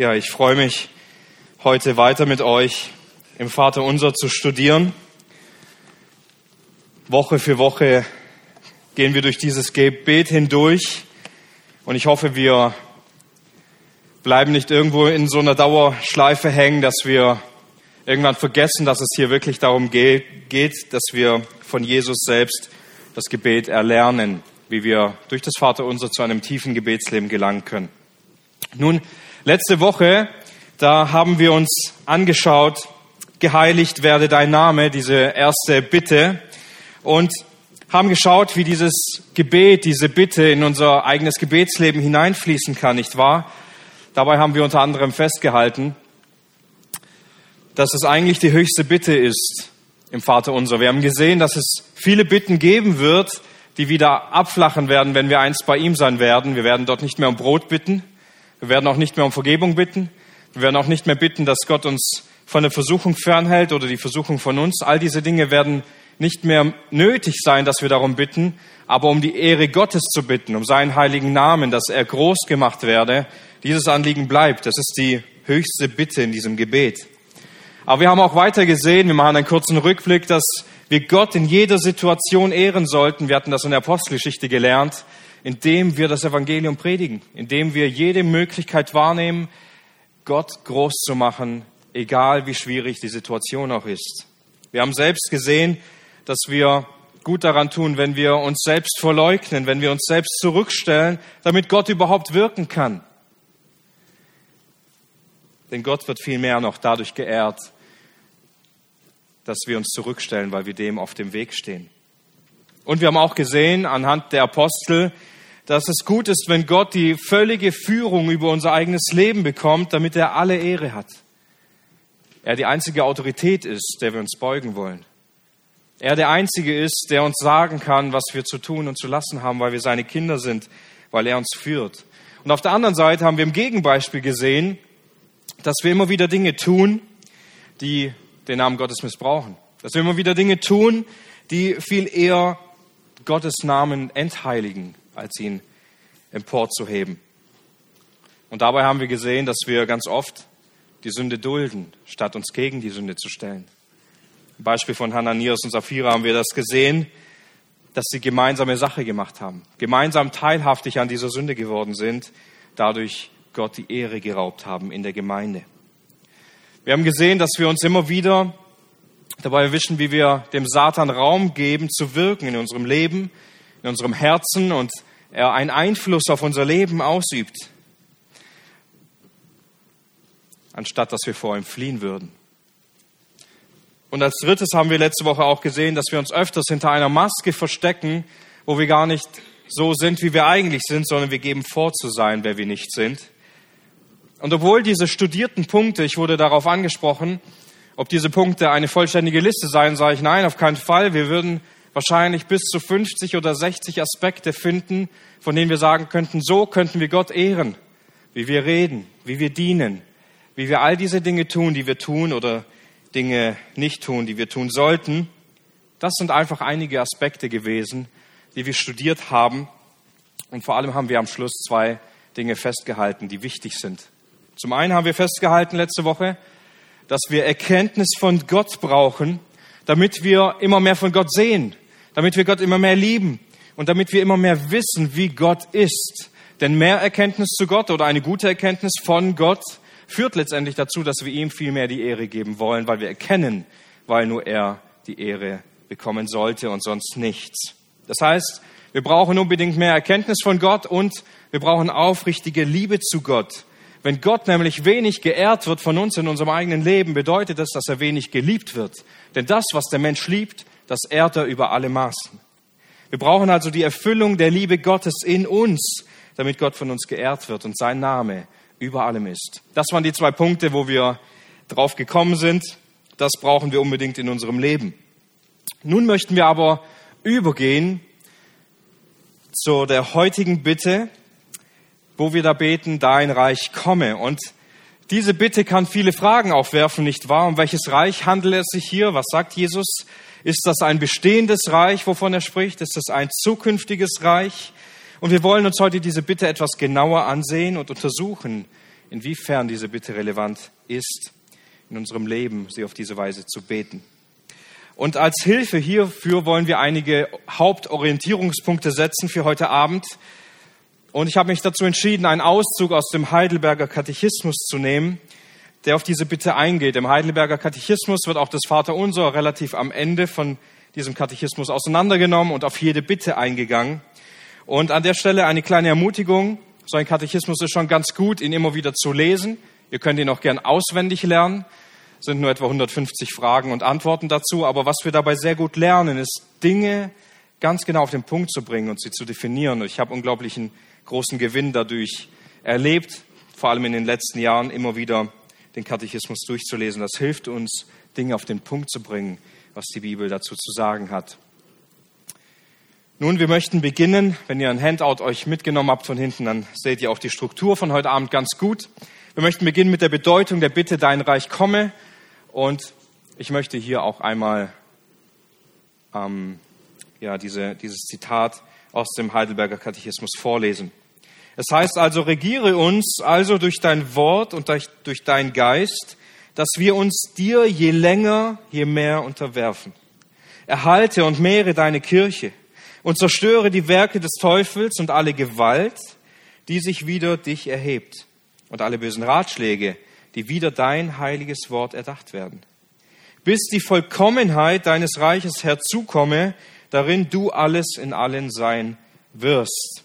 Ja, ich freue mich, heute weiter mit euch im Vater Unser zu studieren. Woche für Woche gehen wir durch dieses Gebet hindurch und ich hoffe, wir bleiben nicht irgendwo in so einer Dauerschleife hängen, dass wir irgendwann vergessen, dass es hier wirklich darum geht, dass wir von Jesus selbst das Gebet erlernen, wie wir durch das Vater Unser zu einem tiefen Gebetsleben gelangen können. Nun, Letzte Woche, da haben wir uns angeschaut, geheiligt werde dein Name, diese erste Bitte, und haben geschaut, wie dieses Gebet, diese Bitte in unser eigenes Gebetsleben hineinfließen kann, nicht wahr? Dabei haben wir unter anderem festgehalten, dass es eigentlich die höchste Bitte ist im Vater unser. Wir haben gesehen, dass es viele Bitten geben wird, die wieder abflachen werden, wenn wir einst bei ihm sein werden. Wir werden dort nicht mehr um Brot bitten, wir werden auch nicht mehr um Vergebung bitten. Wir werden auch nicht mehr bitten, dass Gott uns von der Versuchung fernhält oder die Versuchung von uns. All diese Dinge werden nicht mehr nötig sein, dass wir darum bitten, aber um die Ehre Gottes zu bitten, um seinen heiligen Namen, dass er groß gemacht werde. Dieses Anliegen bleibt. Das ist die höchste Bitte in diesem Gebet. Aber wir haben auch weiter gesehen, wir machen einen kurzen Rückblick, dass wir Gott in jeder Situation ehren sollten. Wir hatten das in der Apostelgeschichte gelernt indem wir das Evangelium predigen, indem wir jede Möglichkeit wahrnehmen, Gott groß zu machen, egal wie schwierig die Situation auch ist. Wir haben selbst gesehen, dass wir gut daran tun, wenn wir uns selbst verleugnen, wenn wir uns selbst zurückstellen, damit Gott überhaupt wirken kann. Denn Gott wird vielmehr noch dadurch geehrt, dass wir uns zurückstellen, weil wir dem auf dem Weg stehen. Und wir haben auch gesehen anhand der Apostel, dass es gut ist, wenn Gott die völlige Führung über unser eigenes Leben bekommt, damit er alle Ehre hat. Er die einzige Autorität ist, der wir uns beugen wollen. Er der einzige ist, der uns sagen kann, was wir zu tun und zu lassen haben, weil wir seine Kinder sind, weil er uns führt. Und auf der anderen Seite haben wir im Gegenbeispiel gesehen, dass wir immer wieder Dinge tun, die den Namen Gottes missbrauchen. Dass wir immer wieder Dinge tun, die viel eher Gottes Namen entheiligen, als ihn emporzuheben. Und dabei haben wir gesehen, dass wir ganz oft die Sünde dulden, statt uns gegen die Sünde zu stellen. Im Beispiel von Hananias und Sapphira haben wir das gesehen, dass sie gemeinsame Sache gemacht haben, gemeinsam teilhaftig an dieser Sünde geworden sind, dadurch Gott die Ehre geraubt haben in der Gemeinde. Wir haben gesehen, dass wir uns immer wieder dabei erwischen, wie wir dem Satan Raum geben, zu wirken in unserem Leben, in unserem Herzen und einen Einfluss auf unser Leben ausübt, anstatt dass wir vor ihm fliehen würden. Und als drittes haben wir letzte Woche auch gesehen, dass wir uns öfters hinter einer Maske verstecken, wo wir gar nicht so sind, wie wir eigentlich sind, sondern wir geben vor zu sein, wer wir nicht sind. Und obwohl diese studierten Punkte, ich wurde darauf angesprochen, ob diese Punkte eine vollständige Liste seien, sage ich nein, auf keinen Fall. Wir würden wahrscheinlich bis zu 50 oder 60 Aspekte finden, von denen wir sagen könnten, so könnten wir Gott ehren, wie wir reden, wie wir dienen, wie wir all diese Dinge tun, die wir tun oder Dinge nicht tun, die wir tun sollten. Das sind einfach einige Aspekte gewesen, die wir studiert haben. Und vor allem haben wir am Schluss zwei Dinge festgehalten, die wichtig sind. Zum einen haben wir festgehalten letzte Woche, dass wir Erkenntnis von Gott brauchen, damit wir immer mehr von Gott sehen, damit wir Gott immer mehr lieben und damit wir immer mehr wissen, wie Gott ist. Denn mehr Erkenntnis zu Gott oder eine gute Erkenntnis von Gott führt letztendlich dazu, dass wir ihm viel mehr die Ehre geben wollen, weil wir erkennen, weil nur er die Ehre bekommen sollte und sonst nichts. Das heißt, wir brauchen unbedingt mehr Erkenntnis von Gott und wir brauchen aufrichtige Liebe zu Gott. Wenn Gott nämlich wenig geehrt wird von uns in unserem eigenen Leben, bedeutet das, dass er wenig geliebt wird. Denn das, was der Mensch liebt, das ehrt er über alle Maßen. Wir brauchen also die Erfüllung der Liebe Gottes in uns, damit Gott von uns geehrt wird und sein Name über allem ist. Das waren die zwei Punkte, wo wir drauf gekommen sind. Das brauchen wir unbedingt in unserem Leben. Nun möchten wir aber übergehen zu der heutigen Bitte, wo wir da beten, dein Reich komme. Und diese Bitte kann viele Fragen aufwerfen, nicht wahr? Um welches Reich handelt es sich hier? Was sagt Jesus? Ist das ein bestehendes Reich, wovon er spricht? Ist das ein zukünftiges Reich? Und wir wollen uns heute diese Bitte etwas genauer ansehen und untersuchen, inwiefern diese Bitte relevant ist in unserem Leben, sie auf diese Weise zu beten. Und als Hilfe hierfür wollen wir einige Hauptorientierungspunkte setzen für heute Abend. Und ich habe mich dazu entschieden, einen Auszug aus dem Heidelberger Katechismus zu nehmen, der auf diese Bitte eingeht. Im Heidelberger Katechismus wird auch das Vaterunser relativ am Ende von diesem Katechismus auseinandergenommen und auf jede Bitte eingegangen. Und an der Stelle eine kleine Ermutigung. So ein Katechismus ist schon ganz gut, ihn immer wieder zu lesen. Ihr könnt ihn auch gern auswendig lernen. Es sind nur etwa 150 Fragen und Antworten dazu. Aber was wir dabei sehr gut lernen, ist Dinge ganz genau auf den Punkt zu bringen und sie zu definieren. Ich habe unglaublichen großen Gewinn dadurch erlebt, vor allem in den letzten Jahren immer wieder den Katechismus durchzulesen. Das hilft uns, Dinge auf den Punkt zu bringen, was die Bibel dazu zu sagen hat. Nun, wir möchten beginnen. Wenn ihr ein Handout euch mitgenommen habt von hinten, dann seht ihr auch die Struktur von heute Abend ganz gut. Wir möchten beginnen mit der Bedeutung der Bitte, dein Reich komme. Und ich möchte hier auch einmal ähm, ja, diese, dieses Zitat aus dem Heidelberger Katechismus vorlesen. Es heißt also, regiere uns also durch dein Wort und durch, deinen Geist, dass wir uns dir je länger, je mehr unterwerfen. Erhalte und mehre deine Kirche und zerstöre die Werke des Teufels und alle Gewalt, die sich wider dich erhebt und alle bösen Ratschläge, die wider dein heiliges Wort erdacht werden. Bis die Vollkommenheit deines Reiches herzukomme, darin du alles in allen sein wirst.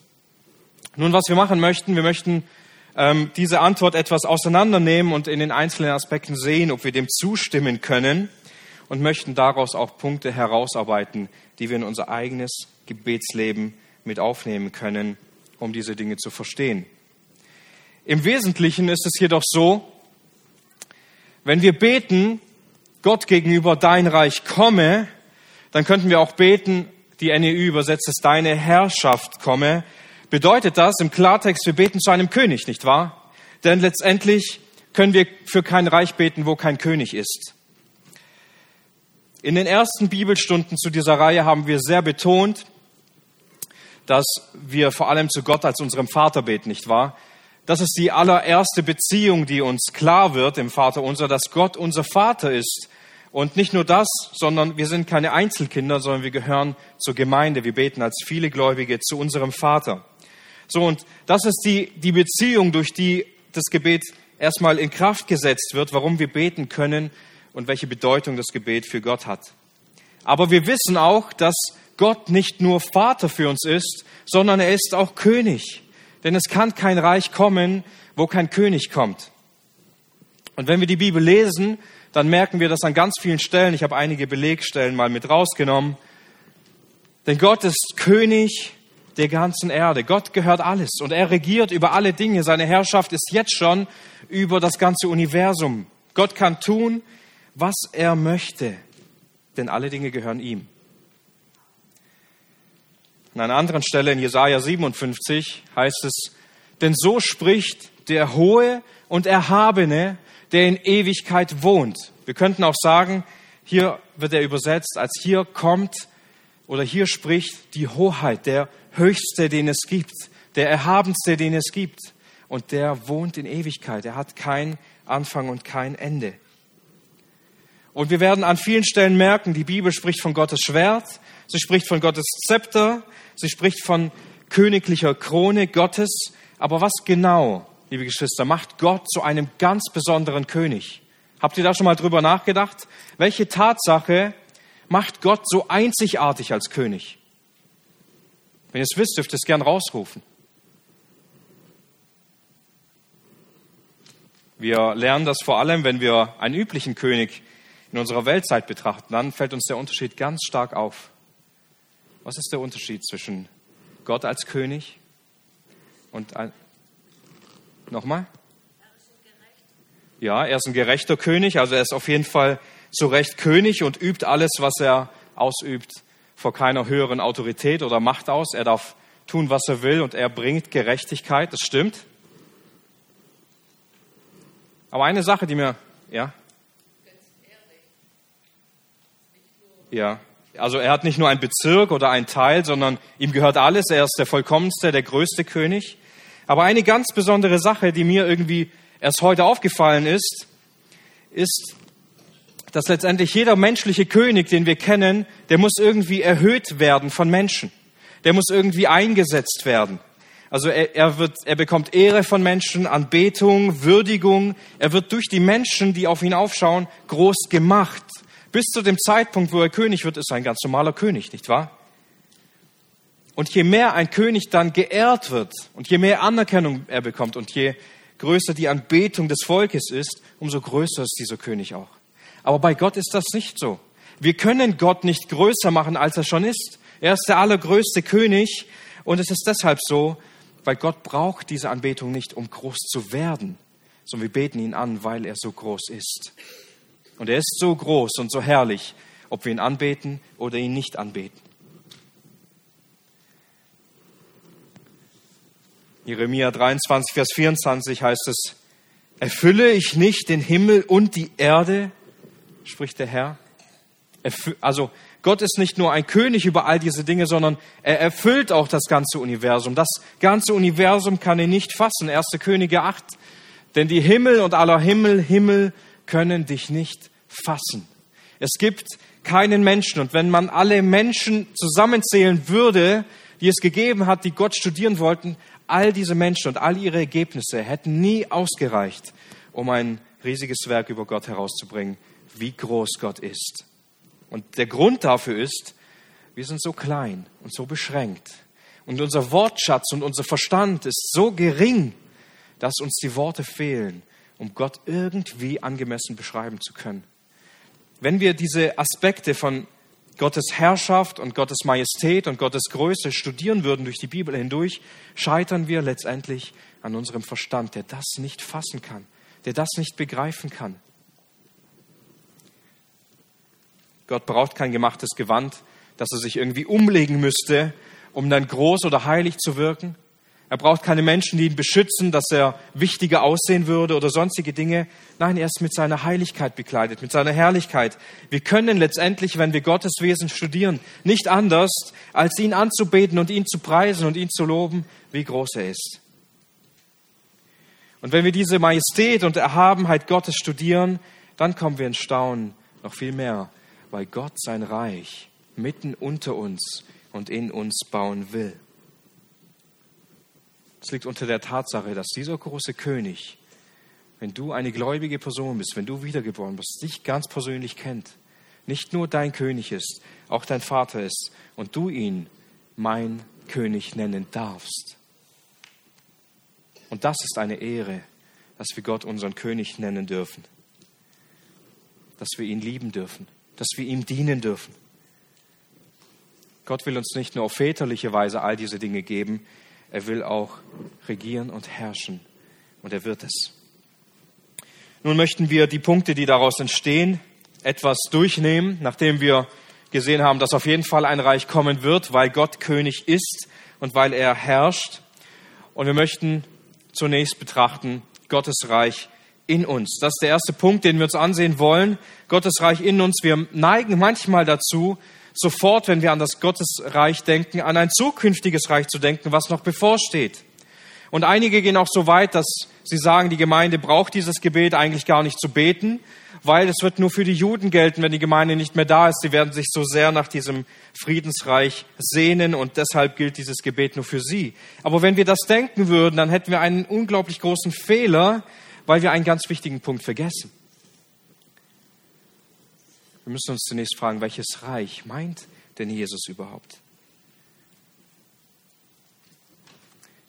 Nun, was wir machen möchten, wir möchten ähm, diese Antwort etwas auseinandernehmen und in den einzelnen Aspekten sehen, ob wir dem zustimmen können und möchten daraus auch Punkte herausarbeiten, die wir in unser eigenes Gebetsleben mit aufnehmen können, um diese Dinge zu verstehen. Im Wesentlichen ist es jedoch so, wenn wir beten, Gott gegenüber dein Reich komme, dann könnten wir auch beten, die NEU übersetzt es, deine Herrschaft komme. Bedeutet das im Klartext, wir beten zu einem König, nicht wahr? Denn letztendlich können wir für kein Reich beten, wo kein König ist. In den ersten Bibelstunden zu dieser Reihe haben wir sehr betont, dass wir vor allem zu Gott als unserem Vater beten, nicht wahr? Das ist die allererste Beziehung, die uns klar wird im Vater unser, dass Gott unser Vater ist. Und nicht nur das, sondern wir sind keine Einzelkinder, sondern wir gehören zur Gemeinde. Wir beten als viele Gläubige zu unserem Vater. So, und das ist die, die Beziehung, durch die das Gebet erstmal in Kraft gesetzt wird, warum wir beten können und welche Bedeutung das Gebet für Gott hat. Aber wir wissen auch, dass Gott nicht nur Vater für uns ist, sondern er ist auch König. Denn es kann kein Reich kommen, wo kein König kommt. Und wenn wir die Bibel lesen, dann merken wir das an ganz vielen Stellen. Ich habe einige Belegstellen mal mit rausgenommen. Denn Gott ist König der ganzen Erde. Gott gehört alles und er regiert über alle Dinge. Seine Herrschaft ist jetzt schon über das ganze Universum. Gott kann tun, was er möchte, denn alle Dinge gehören ihm. An einer anderen Stelle in Jesaja 57 heißt es, denn so spricht der Hohe und Erhabene, der in Ewigkeit wohnt. Wir könnten auch sagen, hier wird er übersetzt, als hier kommt oder hier spricht die Hoheit, der Höchste, den es gibt, der Erhabenste, den es gibt. Und der wohnt in Ewigkeit. Er hat kein Anfang und kein Ende. Und wir werden an vielen Stellen merken, die Bibel spricht von Gottes Schwert, sie spricht von Gottes Zepter, sie spricht von königlicher Krone Gottes. Aber was genau, liebe Geschwister, macht Gott zu einem ganz besonderen König? Habt ihr da schon mal drüber nachgedacht? Welche Tatsache macht Gott so einzigartig als König? Wenn ihr es wisst, dürft ihr es gern rausrufen. Wir lernen das vor allem, wenn wir einen üblichen König in unserer Weltzeit betrachten, dann fällt uns der Unterschied ganz stark auf. Was ist der Unterschied zwischen Gott als König und ein, nochmal? Ja, er ist ein gerechter König, also er ist auf jeden Fall zu Recht König und übt alles, was er ausübt, vor keiner höheren Autorität oder Macht aus. Er darf tun, was er will und er bringt Gerechtigkeit, das stimmt. Aber eine Sache, die mir, ja? Ja. Also er hat nicht nur einen Bezirk oder einen Teil, sondern ihm gehört alles. Er ist der vollkommenste, der größte König. Aber eine ganz besondere Sache, die mir irgendwie erst heute aufgefallen ist, ist, dass letztendlich jeder menschliche König, den wir kennen, der muss irgendwie erhöht werden von Menschen. Der muss irgendwie eingesetzt werden. Also er, er, wird, er bekommt Ehre von Menschen, Anbetung, Würdigung. Er wird durch die Menschen, die auf ihn aufschauen, groß gemacht. Bis zu dem Zeitpunkt, wo er König wird, ist er ein ganz normaler König, nicht wahr? Und je mehr ein König dann geehrt wird und je mehr Anerkennung er bekommt und je größer die Anbetung des Volkes ist, umso größer ist dieser König auch. Aber bei Gott ist das nicht so. Wir können Gott nicht größer machen, als er schon ist. Er ist der allergrößte König und es ist deshalb so, weil Gott braucht diese Anbetung nicht, um groß zu werden, sondern wir beten ihn an, weil er so groß ist. Und er ist so groß und so herrlich, ob wir ihn anbeten oder ihn nicht anbeten. Jeremia 23, Vers 24 heißt es, erfülle ich nicht den Himmel und die Erde, spricht der Herr. Also Gott ist nicht nur ein König über all diese Dinge, sondern er erfüllt auch das ganze Universum. Das ganze Universum kann er nicht fassen. Erste Könige 8. Denn die Himmel und aller Himmel, Himmel können dich nicht fassen. Es gibt keinen Menschen. Und wenn man alle Menschen zusammenzählen würde, die es gegeben hat, die Gott studieren wollten, all diese Menschen und all ihre Ergebnisse hätten nie ausgereicht, um ein riesiges Werk über Gott herauszubringen, wie groß Gott ist. Und der Grund dafür ist, wir sind so klein und so beschränkt. Und unser Wortschatz und unser Verstand ist so gering, dass uns die Worte fehlen, um Gott irgendwie angemessen beschreiben zu können. Wenn wir diese Aspekte von Gottes Herrschaft und Gottes Majestät und Gottes Größe studieren würden durch die Bibel hindurch, scheitern wir letztendlich an unserem Verstand, der das nicht fassen kann, der das nicht begreifen kann. Gott braucht kein gemachtes Gewand, das er sich irgendwie umlegen müsste, um dann groß oder heilig zu wirken. Er braucht keine Menschen, die ihn beschützen, dass er wichtiger aussehen würde oder sonstige Dinge. Nein, er ist mit seiner Heiligkeit bekleidet, mit seiner Herrlichkeit. Wir können letztendlich, wenn wir Gottes Wesen studieren, nicht anders, als ihn anzubeten und ihn zu preisen und ihn zu loben, wie groß er ist. Und wenn wir diese Majestät und Erhabenheit Gottes studieren, dann kommen wir in Staunen noch viel mehr, weil Gott sein Reich mitten unter uns und in uns bauen will. Es liegt unter der Tatsache, dass dieser große König, wenn du eine gläubige Person bist, wenn du wiedergeboren bist, dich ganz persönlich kennt, nicht nur dein König ist, auch dein Vater ist und du ihn mein König nennen darfst. Und das ist eine Ehre, dass wir Gott unseren König nennen dürfen, dass wir ihn lieben dürfen, dass wir ihm dienen dürfen. Gott will uns nicht nur auf väterliche Weise all diese Dinge geben, er will auch regieren und herrschen. Und er wird es. Nun möchten wir die Punkte, die daraus entstehen, etwas durchnehmen, nachdem wir gesehen haben, dass auf jeden Fall ein Reich kommen wird, weil Gott König ist und weil er herrscht. Und wir möchten zunächst betrachten Gottes Reich in uns. Das ist der erste Punkt, den wir uns ansehen wollen. Gottes Reich in uns. Wir neigen manchmal dazu, sofort, wenn wir an das Gottesreich denken, an ein zukünftiges Reich zu denken, was noch bevorsteht. Und einige gehen auch so weit, dass sie sagen, die Gemeinde braucht dieses Gebet eigentlich gar nicht zu beten, weil es wird nur für die Juden gelten, wenn die Gemeinde nicht mehr da ist. Sie werden sich so sehr nach diesem Friedensreich sehnen und deshalb gilt dieses Gebet nur für sie. Aber wenn wir das denken würden, dann hätten wir einen unglaublich großen Fehler, weil wir einen ganz wichtigen Punkt vergessen. Wir müssen uns zunächst fragen, welches Reich meint denn Jesus überhaupt?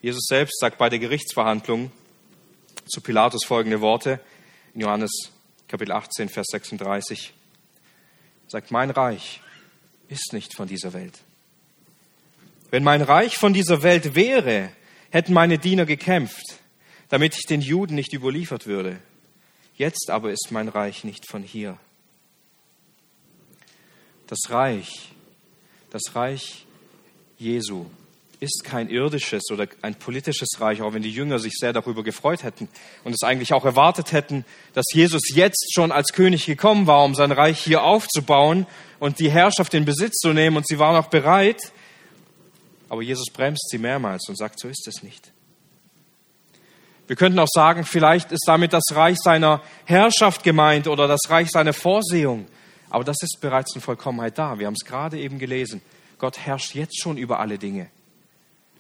Jesus selbst sagt bei der Gerichtsverhandlung zu Pilatus folgende Worte in Johannes Kapitel 18, Vers 36. Er sagt, mein Reich ist nicht von dieser Welt. Wenn mein Reich von dieser Welt wäre, hätten meine Diener gekämpft, damit ich den Juden nicht überliefert würde. Jetzt aber ist mein Reich nicht von hier das Reich, das Reich Jesu ist kein irdisches oder ein politisches Reich, auch wenn die Jünger sich sehr darüber gefreut hätten und es eigentlich auch erwartet hätten, dass Jesus jetzt schon als König gekommen war, um sein Reich hier aufzubauen und die Herrschaft in Besitz zu nehmen und sie waren auch bereit. Aber Jesus bremst sie mehrmals und sagt, so ist es nicht. Wir könnten auch sagen, vielleicht ist damit das Reich seiner Herrschaft gemeint oder das Reich seiner Vorsehung. Aber das ist bereits in Vollkommenheit da. Wir haben es gerade eben gelesen. Gott herrscht jetzt schon über alle Dinge.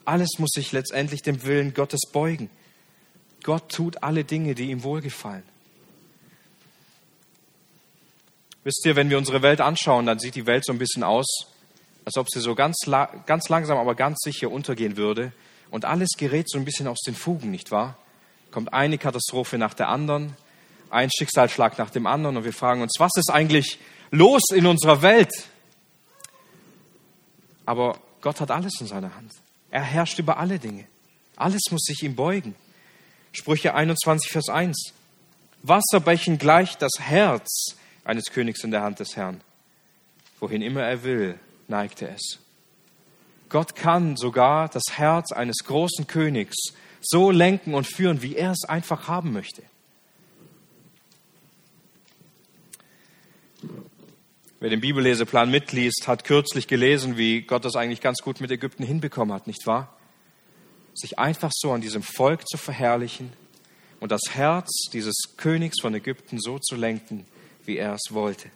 Alles muss sich letztendlich dem Willen Gottes beugen. Gott tut alle Dinge, die ihm wohlgefallen. Wisst ihr, wenn wir unsere Welt anschauen, dann sieht die Welt so ein bisschen aus, als ob sie so ganz, ganz langsam, aber ganz sicher untergehen würde. Und alles gerät so ein bisschen aus den Fugen, nicht wahr? Kommt eine Katastrophe nach der anderen, ein Schicksalsschlag nach dem anderen und wir fragen uns, was ist eigentlich los in unserer Welt? Aber Gott hat alles in seiner Hand. Er herrscht über alle Dinge. Alles muss sich ihm beugen. Sprüche 21, Vers 1. Wasserbächen gleicht das Herz eines Königs in der Hand des Herrn. Wohin immer er will, neigt er es. Gott kann sogar das Herz eines großen Königs so lenken und führen, wie er es einfach haben möchte. Wer den Bibelleseplan mitliest, hat kürzlich gelesen, wie Gott das eigentlich ganz gut mit Ägypten hinbekommen hat, nicht wahr? Sich einfach so an diesem Volk zu verherrlichen und das Herz dieses Königs von Ägypten so zu lenken, wie er es wollte.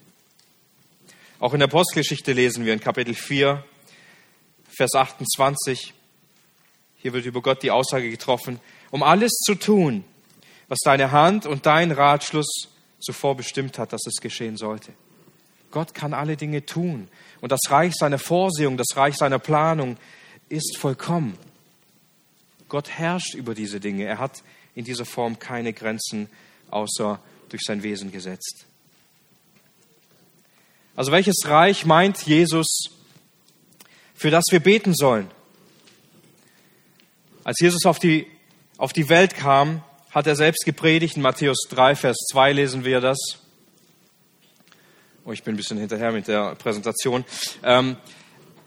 Auch in der Postgeschichte lesen wir in Kapitel 4, Vers 28, hier wird über Gott die Aussage getroffen, um alles zu tun, was deine Hand und dein Ratschluss zuvor bestimmt hat, dass es geschehen sollte. Gott kann alle Dinge tun. Und das Reich seiner Vorsehung, das Reich seiner Planung ist vollkommen. Gott herrscht über diese Dinge. Er hat in dieser Form keine Grenzen außer durch sein Wesen gesetzt. Also welches Reich meint Jesus, für das wir beten sollen? Als Jesus auf die, auf die Welt kam, hat er selbst gepredigt. In Matthäus 3, Vers 2 lesen wir das. Oh, ich bin ein bisschen hinterher mit der Präsentation. Ähm,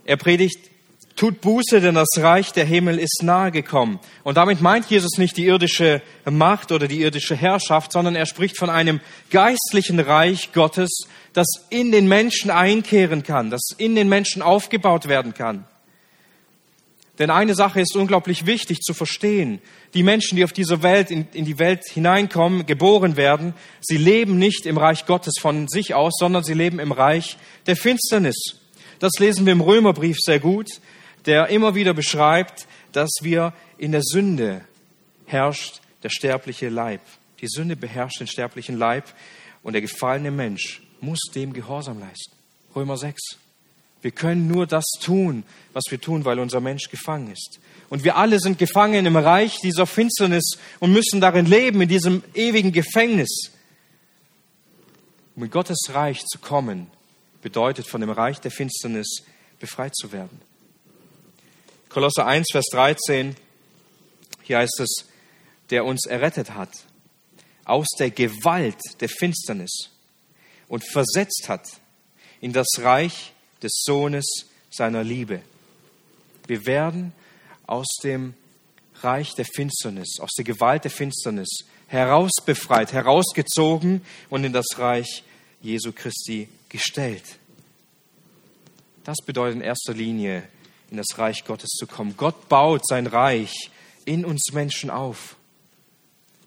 er predigt, tut Buße, denn das Reich der Himmel ist nahe gekommen. Und damit meint Jesus nicht die irdische Macht oder die irdische Herrschaft, sondern er spricht von einem geistlichen Reich Gottes, das in den Menschen einkehren kann, das in den Menschen aufgebaut werden kann. Denn eine Sache ist unglaublich wichtig zu verstehen. Die Menschen, die auf diese Welt, in, in, die Welt hineinkommen, geboren werden, sie leben nicht im Reich Gottes von sich aus, sondern sie leben im Reich der Finsternis. Das lesen wir im Römerbrief sehr gut, der immer wieder beschreibt, dass wir in der Sünde herrscht der sterbliche Leib. Die Sünde beherrscht den sterblichen Leib und der gefallene Mensch muss dem Gehorsam leisten. Römer 6. Wir können nur das tun, was wir tun, weil unser Mensch gefangen ist. Und wir alle sind gefangen im Reich dieser Finsternis und müssen darin leben, in diesem ewigen Gefängnis. Um in Gottes Reich zu kommen, bedeutet von dem Reich der Finsternis befreit zu werden. Kolosser 1, Vers 13, hier heißt es, der uns errettet hat aus der Gewalt der Finsternis und versetzt hat in das Reich des Sohnes seiner Liebe. Wir werden aus dem Reich der Finsternis, aus der Gewalt der Finsternis herausbefreit, herausgezogen und in das Reich Jesu Christi gestellt. Das bedeutet in erster Linie, in das Reich Gottes zu kommen. Gott baut sein Reich in uns Menschen auf.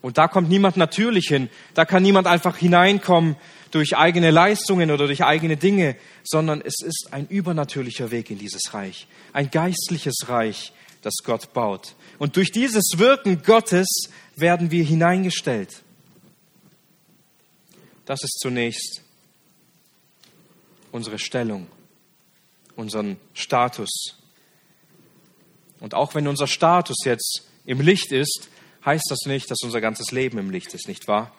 Und da kommt niemand natürlich hin. Da kann niemand einfach hineinkommen durch eigene Leistungen oder durch eigene Dinge, sondern es ist ein übernatürlicher Weg in dieses Reich. Ein geistliches Reich, das Gott baut. Und durch dieses Wirken Gottes werden wir hineingestellt. Das ist zunächst unsere Stellung, unseren Status. Und auch wenn unser Status jetzt im Licht ist, heißt das nicht, dass unser ganzes Leben im Licht ist, nicht wahr?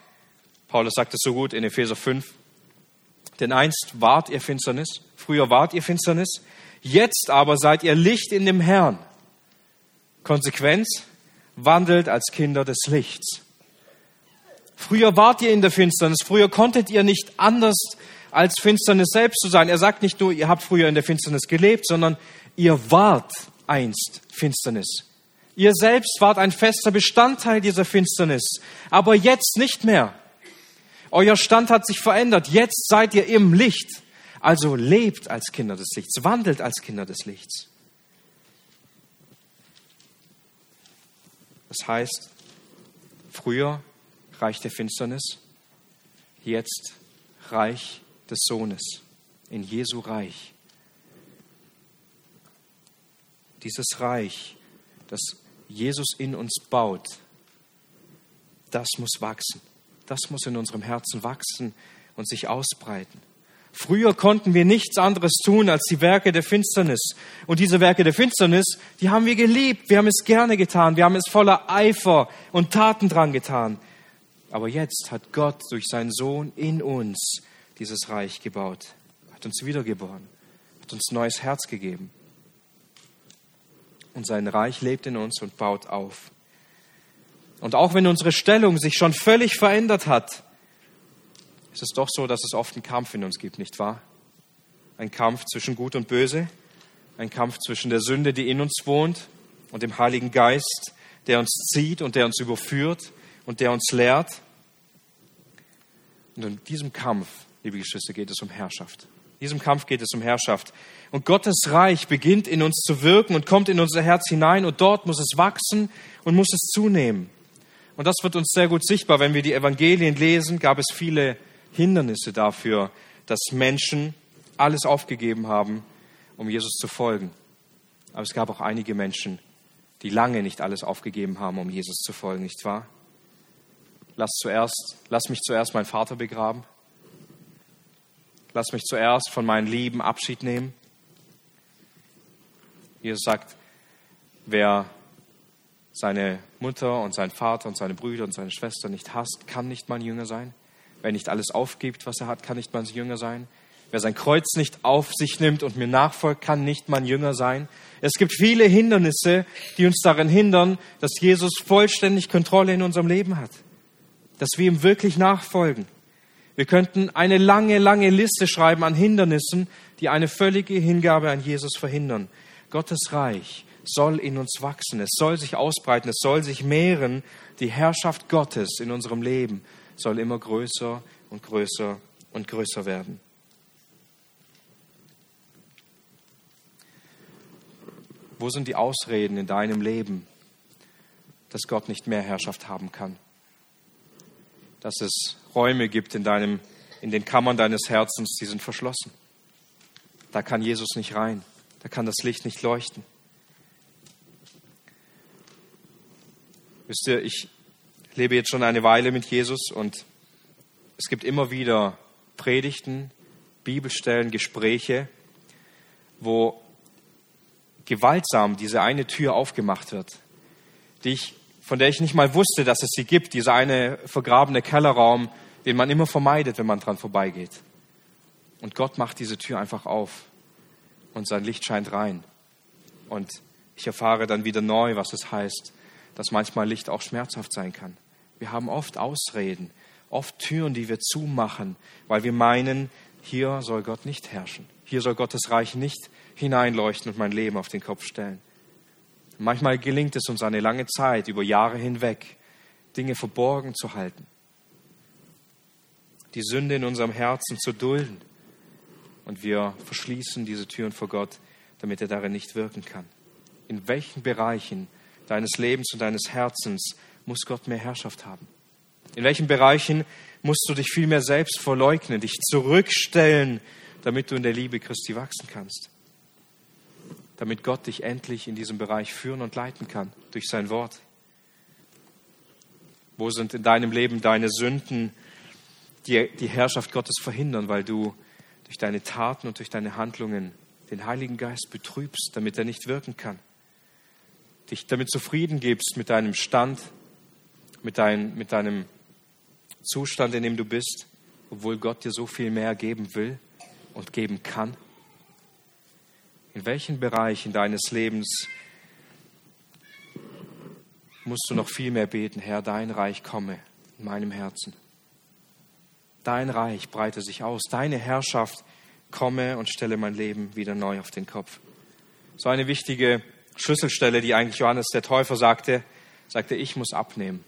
Paulus sagt es so gut in Epheser 5. Denn einst wart ihr Finsternis, früher wart ihr Finsternis, jetzt aber seid ihr Licht in dem Herrn. Konsequenz, wandelt als Kinder des Lichts. Früher wart ihr in der Finsternis, früher konntet ihr nicht anders als Finsternis selbst zu sein. Er sagt nicht nur, ihr habt früher in der Finsternis gelebt, sondern ihr wart einst Finsternis. Ihr selbst wart ein fester Bestandteil dieser Finsternis, aber jetzt nicht mehr. Euer Stand hat sich verändert. Jetzt seid ihr im Licht. Also lebt als Kinder des Lichts, wandelt als Kinder des Lichts. Das heißt, Früher Reich der Finsternis, jetzt Reich des Sohnes, in Jesu Reich. Dieses Reich, das Jesus in uns baut, das muss wachsen. Das muss in unserem Herzen wachsen und sich ausbreiten. Früher konnten wir nichts anderes tun als die Werke der Finsternis. Und diese Werke der Finsternis, die haben wir geliebt. Wir haben es gerne getan. Wir haben es voller Eifer und Taten dran getan. Aber jetzt hat Gott durch seinen Sohn in uns dieses Reich gebaut, hat uns wiedergeboren, hat uns neues Herz gegeben. Und sein Reich lebt in uns und baut auf. Und auch wenn unsere Stellung sich schon völlig verändert hat, ist es doch so, dass es oft einen Kampf in uns gibt, nicht wahr? Ein Kampf zwischen Gut und Böse, ein Kampf zwischen der Sünde, die in uns wohnt, und dem Heiligen Geist, der uns zieht und der uns überführt und der uns lehrt. Und in diesem Kampf, liebe Geschwister, geht es um Herrschaft. In diesem Kampf geht es um Herrschaft. Und Gottes Reich beginnt in uns zu wirken und kommt in unser Herz hinein und dort muss es wachsen und muss es zunehmen. Und das wird uns sehr gut sichtbar, wenn wir die Evangelien lesen, gab es viele Hindernisse dafür, dass Menschen alles aufgegeben haben, um Jesus zu folgen. Aber es gab auch einige Menschen, die lange nicht alles aufgegeben haben, um Jesus zu folgen, nicht wahr? Lass, zuerst, lass mich zuerst meinen Vater begraben. Lass mich zuerst von meinen Lieben Abschied nehmen. Jesus sagt, wer seine Mutter und seinen Vater und seine Brüder und seine Schwester nicht hasst, kann nicht mein Jünger sein. Wer nicht alles aufgibt, was er hat, kann nicht mein Jünger sein. Wer sein Kreuz nicht auf sich nimmt und mir nachfolgt, kann nicht mein Jünger sein. Es gibt viele Hindernisse, die uns daran hindern, dass Jesus vollständig Kontrolle in unserem Leben hat. Dass wir ihm wirklich nachfolgen. Wir könnten eine lange, lange Liste schreiben an Hindernissen, die eine völlige Hingabe an Jesus verhindern. Gottes Reich soll in uns wachsen, es soll sich ausbreiten, es soll sich mehren. Die Herrschaft Gottes in unserem Leben soll immer größer und größer und größer werden. Wo sind die Ausreden in deinem Leben, dass Gott nicht mehr Herrschaft haben kann? Dass es Räume gibt in, deinem, in den Kammern deines Herzens, die sind verschlossen. Da kann Jesus nicht rein. Da kann das Licht nicht leuchten. Wisst ihr, ich lebe jetzt schon eine Weile mit Jesus und es gibt immer wieder Predigten, Bibelstellen, Gespräche, wo gewaltsam diese eine Tür aufgemacht wird, die ich, von der ich nicht mal wusste, dass es sie gibt, dieser eine vergrabene Kellerraum, den man immer vermeidet, wenn man dran vorbeigeht. Und Gott macht diese Tür einfach auf und sein Licht scheint rein. Und ich erfahre dann wieder neu, was es heißt, dass manchmal Licht auch schmerzhaft sein kann. Wir haben oft Ausreden, oft Türen, die wir zumachen, weil wir meinen, hier soll Gott nicht herrschen. Hier soll Gottes Reich nicht hineinleuchten und mein Leben auf den Kopf stellen. Manchmal gelingt es uns eine lange Zeit, über Jahre hinweg, Dinge verborgen zu halten, die Sünde in unserem Herzen zu dulden. Und wir verschließen diese Türen vor Gott, damit er darin nicht wirken kann. In welchen Bereichen deines Lebens und deines Herzens muss Gott mehr Herrschaft haben? In welchen Bereichen musst du dich viel mehr selbst verleugnen, dich zurückstellen, damit du in der Liebe Christi wachsen kannst? Damit Gott dich endlich in diesem Bereich führen und leiten kann durch sein Wort. Wo sind in deinem Leben deine Sünden, die die Herrschaft Gottes verhindern, weil du durch deine Taten und durch deine Handlungen den Heiligen Geist betrübst, damit er nicht wirken kann? Dich damit zufrieden gibst mit deinem Stand, mit, dein, mit deinem Zustand, in dem du bist, obwohl Gott dir so viel mehr geben will und geben kann? In welchen Bereichen deines Lebens musst du noch viel mehr beten, Herr, dein Reich komme in meinem Herzen. Dein Reich breite sich aus, deine Herrschaft komme und stelle mein Leben wieder neu auf den Kopf. So eine wichtige Schlüsselstelle, die eigentlich Johannes der Täufer sagte, sagte, ich muss abnehmen.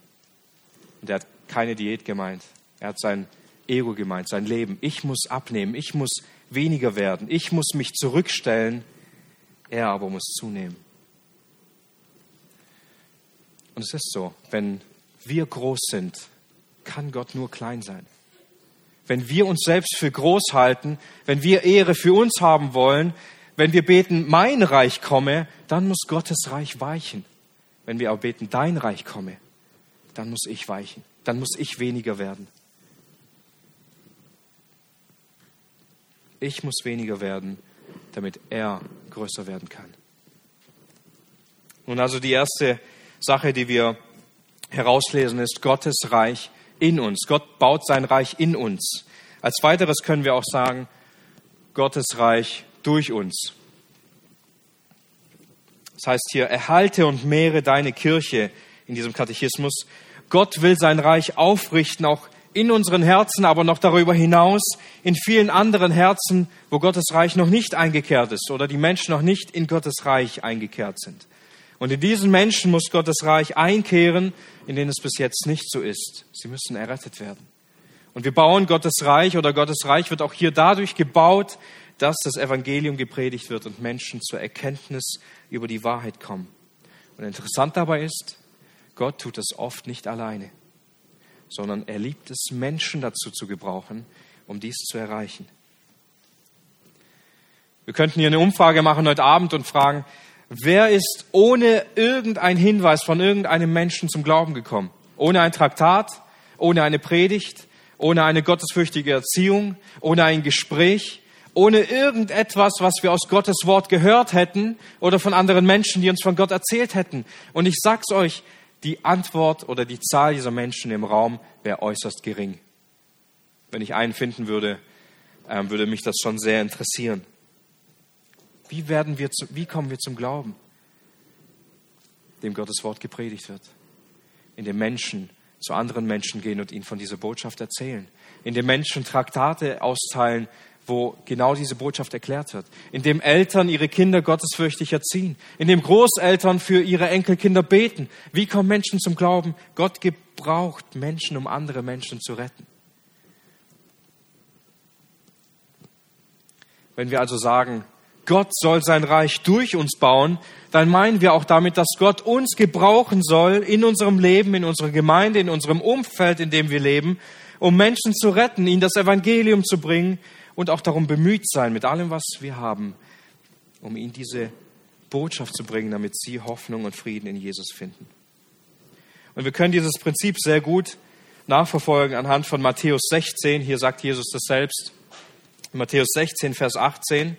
Und er hat keine Diät gemeint. Er hat sein Ego gemeint, sein Leben. Ich muss abnehmen, ich muss weniger werden, ich muss mich zurückstellen, er aber muss zunehmen. Und es ist so, wenn wir groß sind, kann Gott nur klein sein. Wenn wir uns selbst für groß halten, wenn wir Ehre für uns haben wollen, wenn wir beten, mein Reich komme, dann muss Gottes Reich weichen. Wenn wir aber beten, dein Reich komme, dann muss ich weichen, dann muss ich weniger werden. Ich muss weniger werden, damit er größer werden kann. Nun also die erste Sache, die wir herauslesen, ist Gottes Reich in uns. Gott baut sein Reich in uns. Als weiteres können wir auch sagen, Gottes Reich durch uns. Das heißt hier, erhalte und mehre deine Kirche in diesem Katechismus. Gott will sein Reich aufrichten, auch in unseren Herzen, aber noch darüber hinaus in vielen anderen Herzen, wo Gottes Reich noch nicht eingekehrt ist oder die Menschen noch nicht in Gottes Reich eingekehrt sind. Und in diesen Menschen muss Gottes Reich einkehren, in denen es bis jetzt nicht so ist. Sie müssen errettet werden. Und wir bauen Gottes Reich oder Gottes Reich wird auch hier dadurch gebaut, dass das Evangelium gepredigt wird und Menschen zur Erkenntnis über die Wahrheit kommen. Und interessant dabei ist, Gott tut das oft nicht alleine sondern er liebt es, Menschen dazu zu gebrauchen, um dies zu erreichen. Wir könnten hier eine Umfrage machen heute Abend und fragen, wer ist ohne irgendeinen Hinweis von irgendeinem Menschen zum Glauben gekommen? Ohne ein Traktat, ohne eine Predigt, ohne eine gottesfürchtige Erziehung, ohne ein Gespräch, ohne irgendetwas, was wir aus Gottes Wort gehört hätten oder von anderen Menschen, die uns von Gott erzählt hätten. Und ich sag's euch, die Antwort oder die Zahl dieser Menschen im Raum wäre äußerst gering. Wenn ich einen finden würde, ähm, würde mich das schon sehr interessieren. Wie, werden wir zu, wie kommen wir zum Glauben? Dem Gottes Wort gepredigt wird. In dem Menschen zu anderen Menschen gehen und ihnen von dieser Botschaft erzählen. In dem Menschen Traktate austeilen, wo genau diese Botschaft erklärt wird, in dem Eltern ihre Kinder gottesfürchtig erziehen, in dem Großeltern für ihre Enkelkinder beten. Wie kommen Menschen zum Glauben? Gott gebraucht Menschen, um andere Menschen zu retten. Wenn wir also sagen, Gott soll sein Reich durch uns bauen, dann meinen wir auch damit, dass Gott uns gebrauchen soll in unserem Leben, in unserer Gemeinde, in unserem Umfeld, in dem wir leben, um Menschen zu retten, ihnen das Evangelium zu bringen, und auch darum bemüht sein, mit allem, was wir haben, um ihnen diese Botschaft zu bringen, damit sie Hoffnung und Frieden in Jesus finden. Und wir können dieses Prinzip sehr gut nachverfolgen anhand von Matthäus 16. Hier sagt Jesus das selbst. Matthäus 16, Vers 18.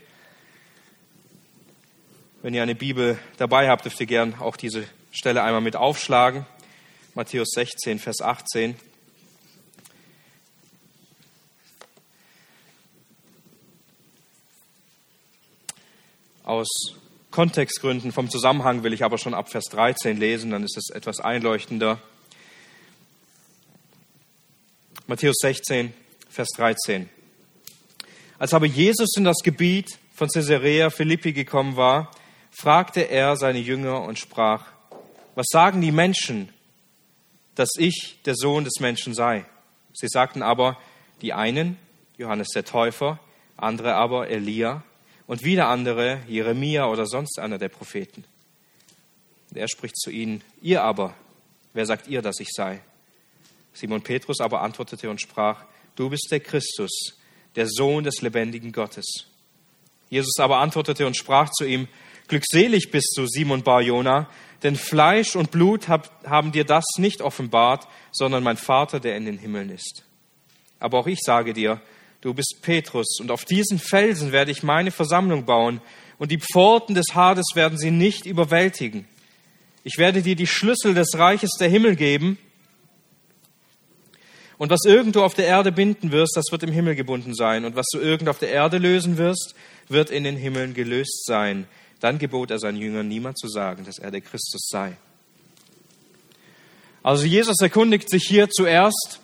Wenn ihr eine Bibel dabei habt, dürft ihr gern auch diese Stelle einmal mit aufschlagen. Matthäus 16, Vers 18. Aus Kontextgründen vom Zusammenhang will ich aber schon ab Vers 13 lesen, dann ist es etwas einleuchtender. Matthäus 16, Vers 13. Als aber Jesus in das Gebiet von Caesarea Philippi gekommen war, fragte er seine Jünger und sprach, was sagen die Menschen, dass ich der Sohn des Menschen sei? Sie sagten aber, die einen, Johannes der Täufer, andere aber Elia und wieder andere, Jeremia oder sonst einer der Propheten. Und er spricht zu ihnen, ihr aber, wer sagt ihr, dass ich sei? Simon Petrus aber antwortete und sprach, du bist der Christus, der Sohn des lebendigen Gottes. Jesus aber antwortete und sprach zu ihm, glückselig bist du, Simon Bar-Jona, denn Fleisch und Blut haben dir das nicht offenbart, sondern mein Vater, der in den Himmeln ist. Aber auch ich sage dir, Du bist Petrus, und auf diesen Felsen werde ich meine Versammlung bauen, und die Pforten des Hades werden sie nicht überwältigen. Ich werde dir die Schlüssel des Reiches der Himmel geben, und was irgendwo auf der Erde binden wirst, das wird im Himmel gebunden sein, und was du irgend auf der Erde lösen wirst, wird in den Himmeln gelöst sein. Dann gebot er seinen Jüngern, niemand zu sagen, dass er der Christus sei. Also Jesus erkundigt sich hier zuerst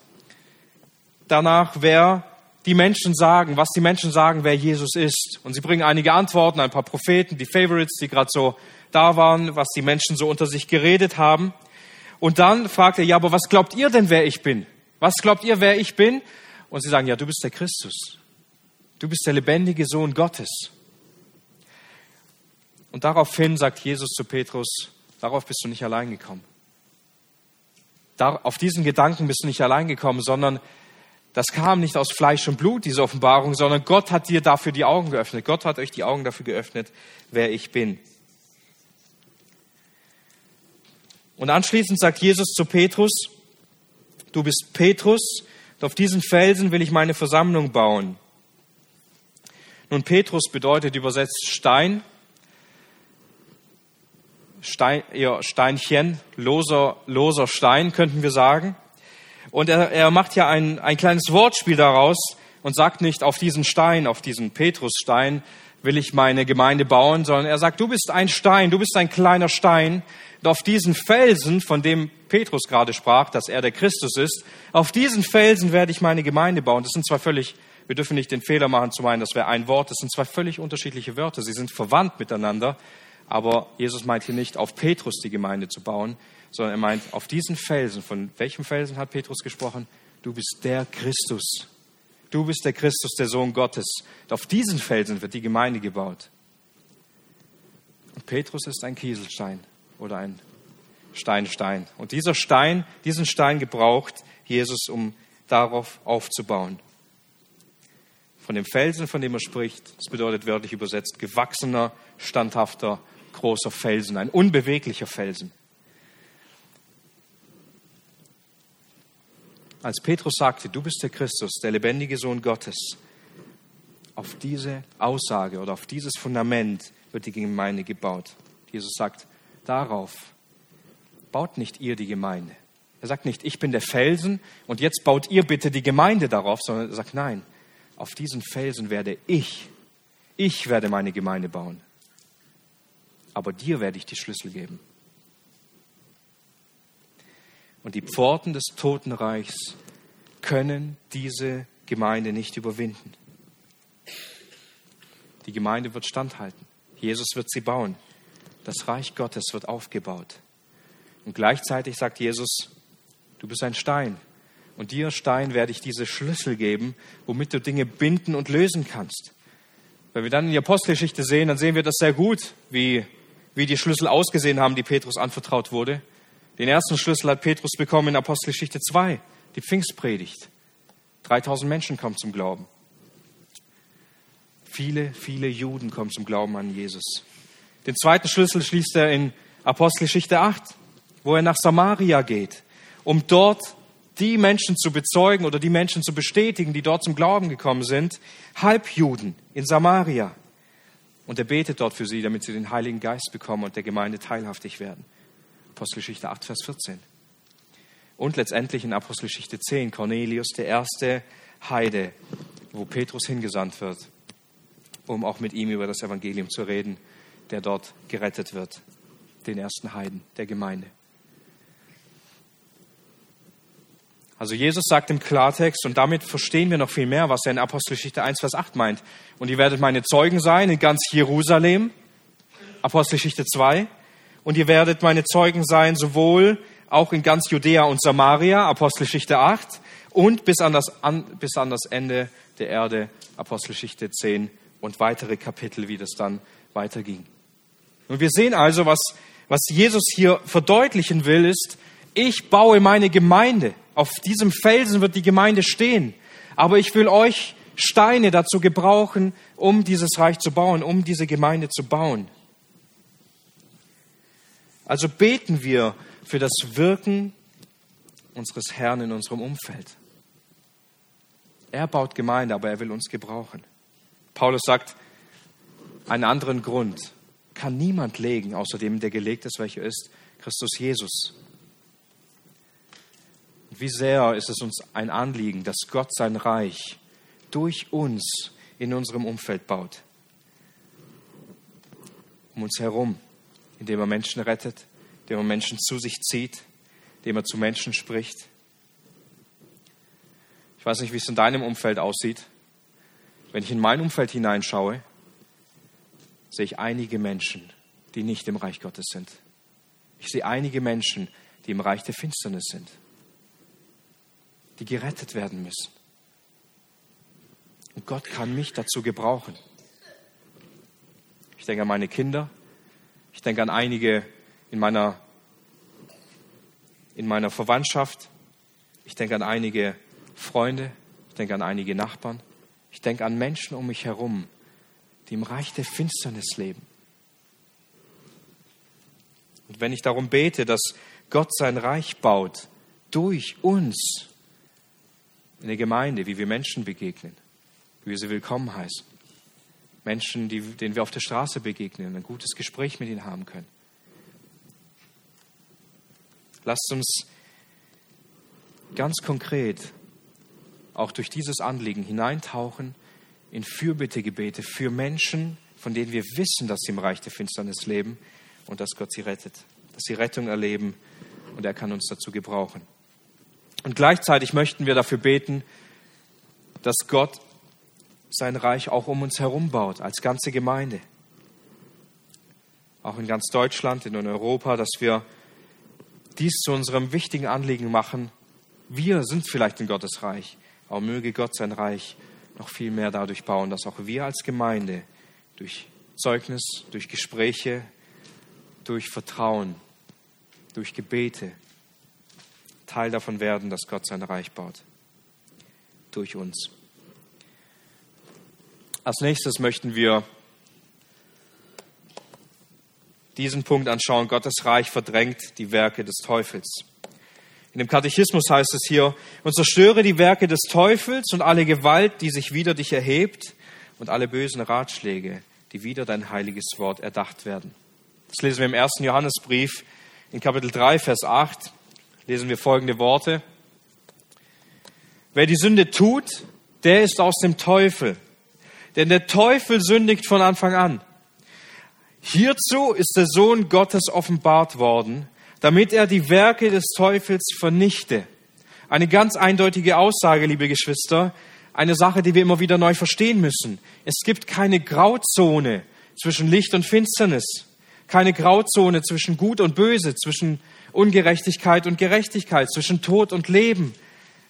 danach, wer die Menschen sagen, was die Menschen sagen, wer Jesus ist. Und sie bringen einige Antworten, ein paar Propheten, die Favorites, die gerade so da waren, was die Menschen so unter sich geredet haben. Und dann fragt er, ja, aber was glaubt ihr denn, wer ich bin? Was glaubt ihr, wer ich bin? Und sie sagen, ja, du bist der Christus. Du bist der lebendige Sohn Gottes. Und daraufhin sagt Jesus zu Petrus, darauf bist du nicht allein gekommen. da, auf diesen Gedanken bist du nicht allein gekommen, sondern das kam nicht aus Fleisch und Blut, diese Offenbarung, sondern Gott hat dir dafür die Augen geöffnet. Gott hat euch die Augen dafür geöffnet, wer ich bin. Und anschließend sagt Jesus zu Petrus, du bist Petrus, und auf diesen Felsen will ich meine Versammlung bauen. Nun, Petrus bedeutet übersetzt Stein, Stein, eher Steinchen, loser, loser Stein, könnten wir sagen. Und er, er macht ja ein, ein kleines Wortspiel daraus und sagt nicht, auf diesen Stein, auf diesen Petrusstein will ich meine Gemeinde bauen, sondern er sagt, du bist ein Stein, du bist ein kleiner Stein. Und auf diesen Felsen, von dem Petrus gerade sprach, dass er der Christus ist, auf diesen Felsen werde ich meine Gemeinde bauen. Das sind zwei völlig, wir dürfen nicht den Fehler machen zu meinen, das wäre ein Wort, das sind zwei völlig unterschiedliche Wörter. Sie sind verwandt miteinander, aber Jesus meint hier nicht, auf Petrus die Gemeinde zu bauen, sondern er meint, auf diesen Felsen, von welchem Felsen hat Petrus gesprochen? Du bist der Christus. Du bist der Christus, der Sohn Gottes. Auf diesen Felsen wird die Gemeinde gebaut. Und Petrus ist ein Kieselstein oder ein Steinstein. Und dieser Stein, diesen Stein gebraucht Jesus, um darauf aufzubauen. Von dem Felsen, von dem er spricht, das bedeutet wörtlich übersetzt gewachsener, standhafter großer Felsen, ein unbeweglicher Felsen. Als Petrus sagte, du bist der Christus, der lebendige Sohn Gottes, auf diese Aussage oder auf dieses Fundament wird die Gemeinde gebaut. Jesus sagt, darauf baut nicht ihr die Gemeinde. Er sagt nicht, ich bin der Felsen und jetzt baut ihr bitte die Gemeinde darauf, sondern er sagt, nein, auf diesen Felsen werde ich, ich werde meine Gemeinde bauen aber dir werde ich die Schlüssel geben. Und die Pforten des Totenreichs können diese Gemeinde nicht überwinden. Die Gemeinde wird standhalten. Jesus wird sie bauen. Das Reich Gottes wird aufgebaut. Und gleichzeitig sagt Jesus, du bist ein Stein. Und dir, Stein, werde ich diese Schlüssel geben, womit du Dinge binden und lösen kannst. Wenn wir dann in die Apostelgeschichte sehen, dann sehen wir das sehr gut, wie wie die Schlüssel ausgesehen haben, die Petrus anvertraut wurde. Den ersten Schlüssel hat Petrus bekommen in Apostelgeschichte 2, die Pfingstpredigt. 3000 Menschen kommen zum Glauben. Viele, viele Juden kommen zum Glauben an Jesus. Den zweiten Schlüssel schließt er in Apostelgeschichte 8, wo er nach Samaria geht, um dort die Menschen zu bezeugen oder die Menschen zu bestätigen, die dort zum Glauben gekommen sind, Halbjuden in Samaria. Und er betet dort für sie, damit sie den Heiligen Geist bekommen und der Gemeinde teilhaftig werden. Apostelgeschichte 8, Vers 14. Und letztendlich in Apostelgeschichte 10, Cornelius, der erste Heide, wo Petrus hingesandt wird, um auch mit ihm über das Evangelium zu reden, der dort gerettet wird, den ersten Heiden der Gemeinde. Also Jesus sagt im Klartext, und damit verstehen wir noch viel mehr, was er in Apostelgeschichte 1, Vers 8 meint. Und ihr werdet meine Zeugen sein in ganz Jerusalem, Apostelgeschichte 2. Und ihr werdet meine Zeugen sein, sowohl auch in ganz Judäa und Samaria, Apostelgeschichte 8, und bis an das, an, bis an das Ende der Erde, Apostelgeschichte 10 und weitere Kapitel, wie das dann weiterging. Und wir sehen also, was, was Jesus hier verdeutlichen will, ist, ich baue meine Gemeinde. Auf diesem Felsen wird die Gemeinde stehen. Aber ich will euch Steine dazu gebrauchen, um dieses Reich zu bauen, um diese Gemeinde zu bauen. Also beten wir für das Wirken unseres Herrn in unserem Umfeld. Er baut Gemeinde, aber er will uns gebrauchen. Paulus sagt, einen anderen Grund kann niemand legen, außer dem, der gelegt ist, welcher ist Christus Jesus. Wie sehr ist es uns ein Anliegen, dass Gott sein Reich durch uns in unserem Umfeld baut. Um uns herum, indem er Menschen rettet, indem er Menschen zu sich zieht, indem er zu Menschen spricht. Ich weiß nicht, wie es in deinem Umfeld aussieht. Wenn ich in mein Umfeld hineinschaue, sehe ich einige Menschen, die nicht im Reich Gottes sind. Ich sehe einige Menschen, die im Reich der Finsternis sind die gerettet werden müssen. Und Gott kann mich dazu gebrauchen. Ich denke an meine Kinder. Ich denke an einige in meiner in meiner Verwandtschaft. Ich denke an einige Freunde. Ich denke an einige Nachbarn. Ich denke an Menschen um mich herum, die im Reich der Finsternis leben. Und wenn ich darum bete, dass Gott sein Reich baut, durch uns in der Gemeinde, wie wir Menschen begegnen, wie wir sie willkommen heißen, Menschen, die, denen wir auf der Straße begegnen, ein gutes Gespräch mit ihnen haben können. Lasst uns ganz konkret auch durch dieses Anliegen hineintauchen in Fürbittegebete für Menschen, von denen wir wissen, dass sie im Reich der Finsternis leben und dass Gott sie rettet, dass sie Rettung erleben und er kann uns dazu gebrauchen. Und gleichzeitig möchten wir dafür beten, dass Gott sein Reich auch um uns herum baut, als ganze Gemeinde. Auch in ganz Deutschland, in Europa, dass wir dies zu unserem wichtigen Anliegen machen. Wir sind vielleicht in Gottes Reich, aber möge Gott sein Reich noch viel mehr dadurch bauen, dass auch wir als Gemeinde durch Zeugnis, durch Gespräche, durch Vertrauen, durch Gebete Teil davon werden, dass Gott sein Reich baut. Durch uns. Als nächstes möchten wir diesen Punkt anschauen. Gottes Reich verdrängt die Werke des Teufels. In dem Katechismus heißt es hier, und zerstöre die Werke des Teufels und alle Gewalt, die sich wider dich erhebt und alle bösen Ratschläge, die wider dein heiliges Wort erdacht werden. Das lesen wir im ersten Johannesbrief in Kapitel 3, Vers 8, lesen wir folgende Worte. Wer die Sünde tut, der ist aus dem Teufel, denn der Teufel sündigt von Anfang an. Hierzu ist der Sohn Gottes offenbart worden, damit er die Werke des Teufels vernichte. Eine ganz eindeutige Aussage, liebe Geschwister, eine Sache, die wir immer wieder neu verstehen müssen. Es gibt keine Grauzone zwischen Licht und Finsternis, keine Grauzone zwischen Gut und Böse, zwischen Ungerechtigkeit und Gerechtigkeit, zwischen Tod und Leben.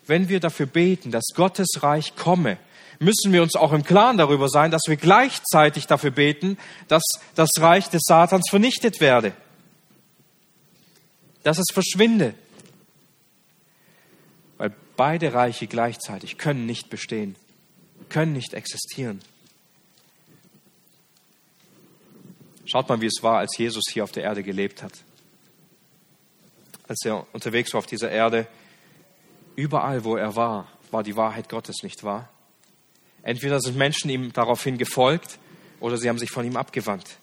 Wenn wir dafür beten, dass Gottes Reich komme, müssen wir uns auch im Klaren darüber sein, dass wir gleichzeitig dafür beten, dass das Reich des Satans vernichtet werde dass es verschwinde. Weil beide Reiche gleichzeitig können nicht bestehen, können nicht existieren. Schaut mal, wie es war, als Jesus hier auf der Erde gelebt hat. Als er unterwegs war auf dieser Erde, überall, wo er war, war die Wahrheit Gottes nicht wahr. Entweder sind Menschen ihm daraufhin gefolgt oder sie haben sich von ihm abgewandt.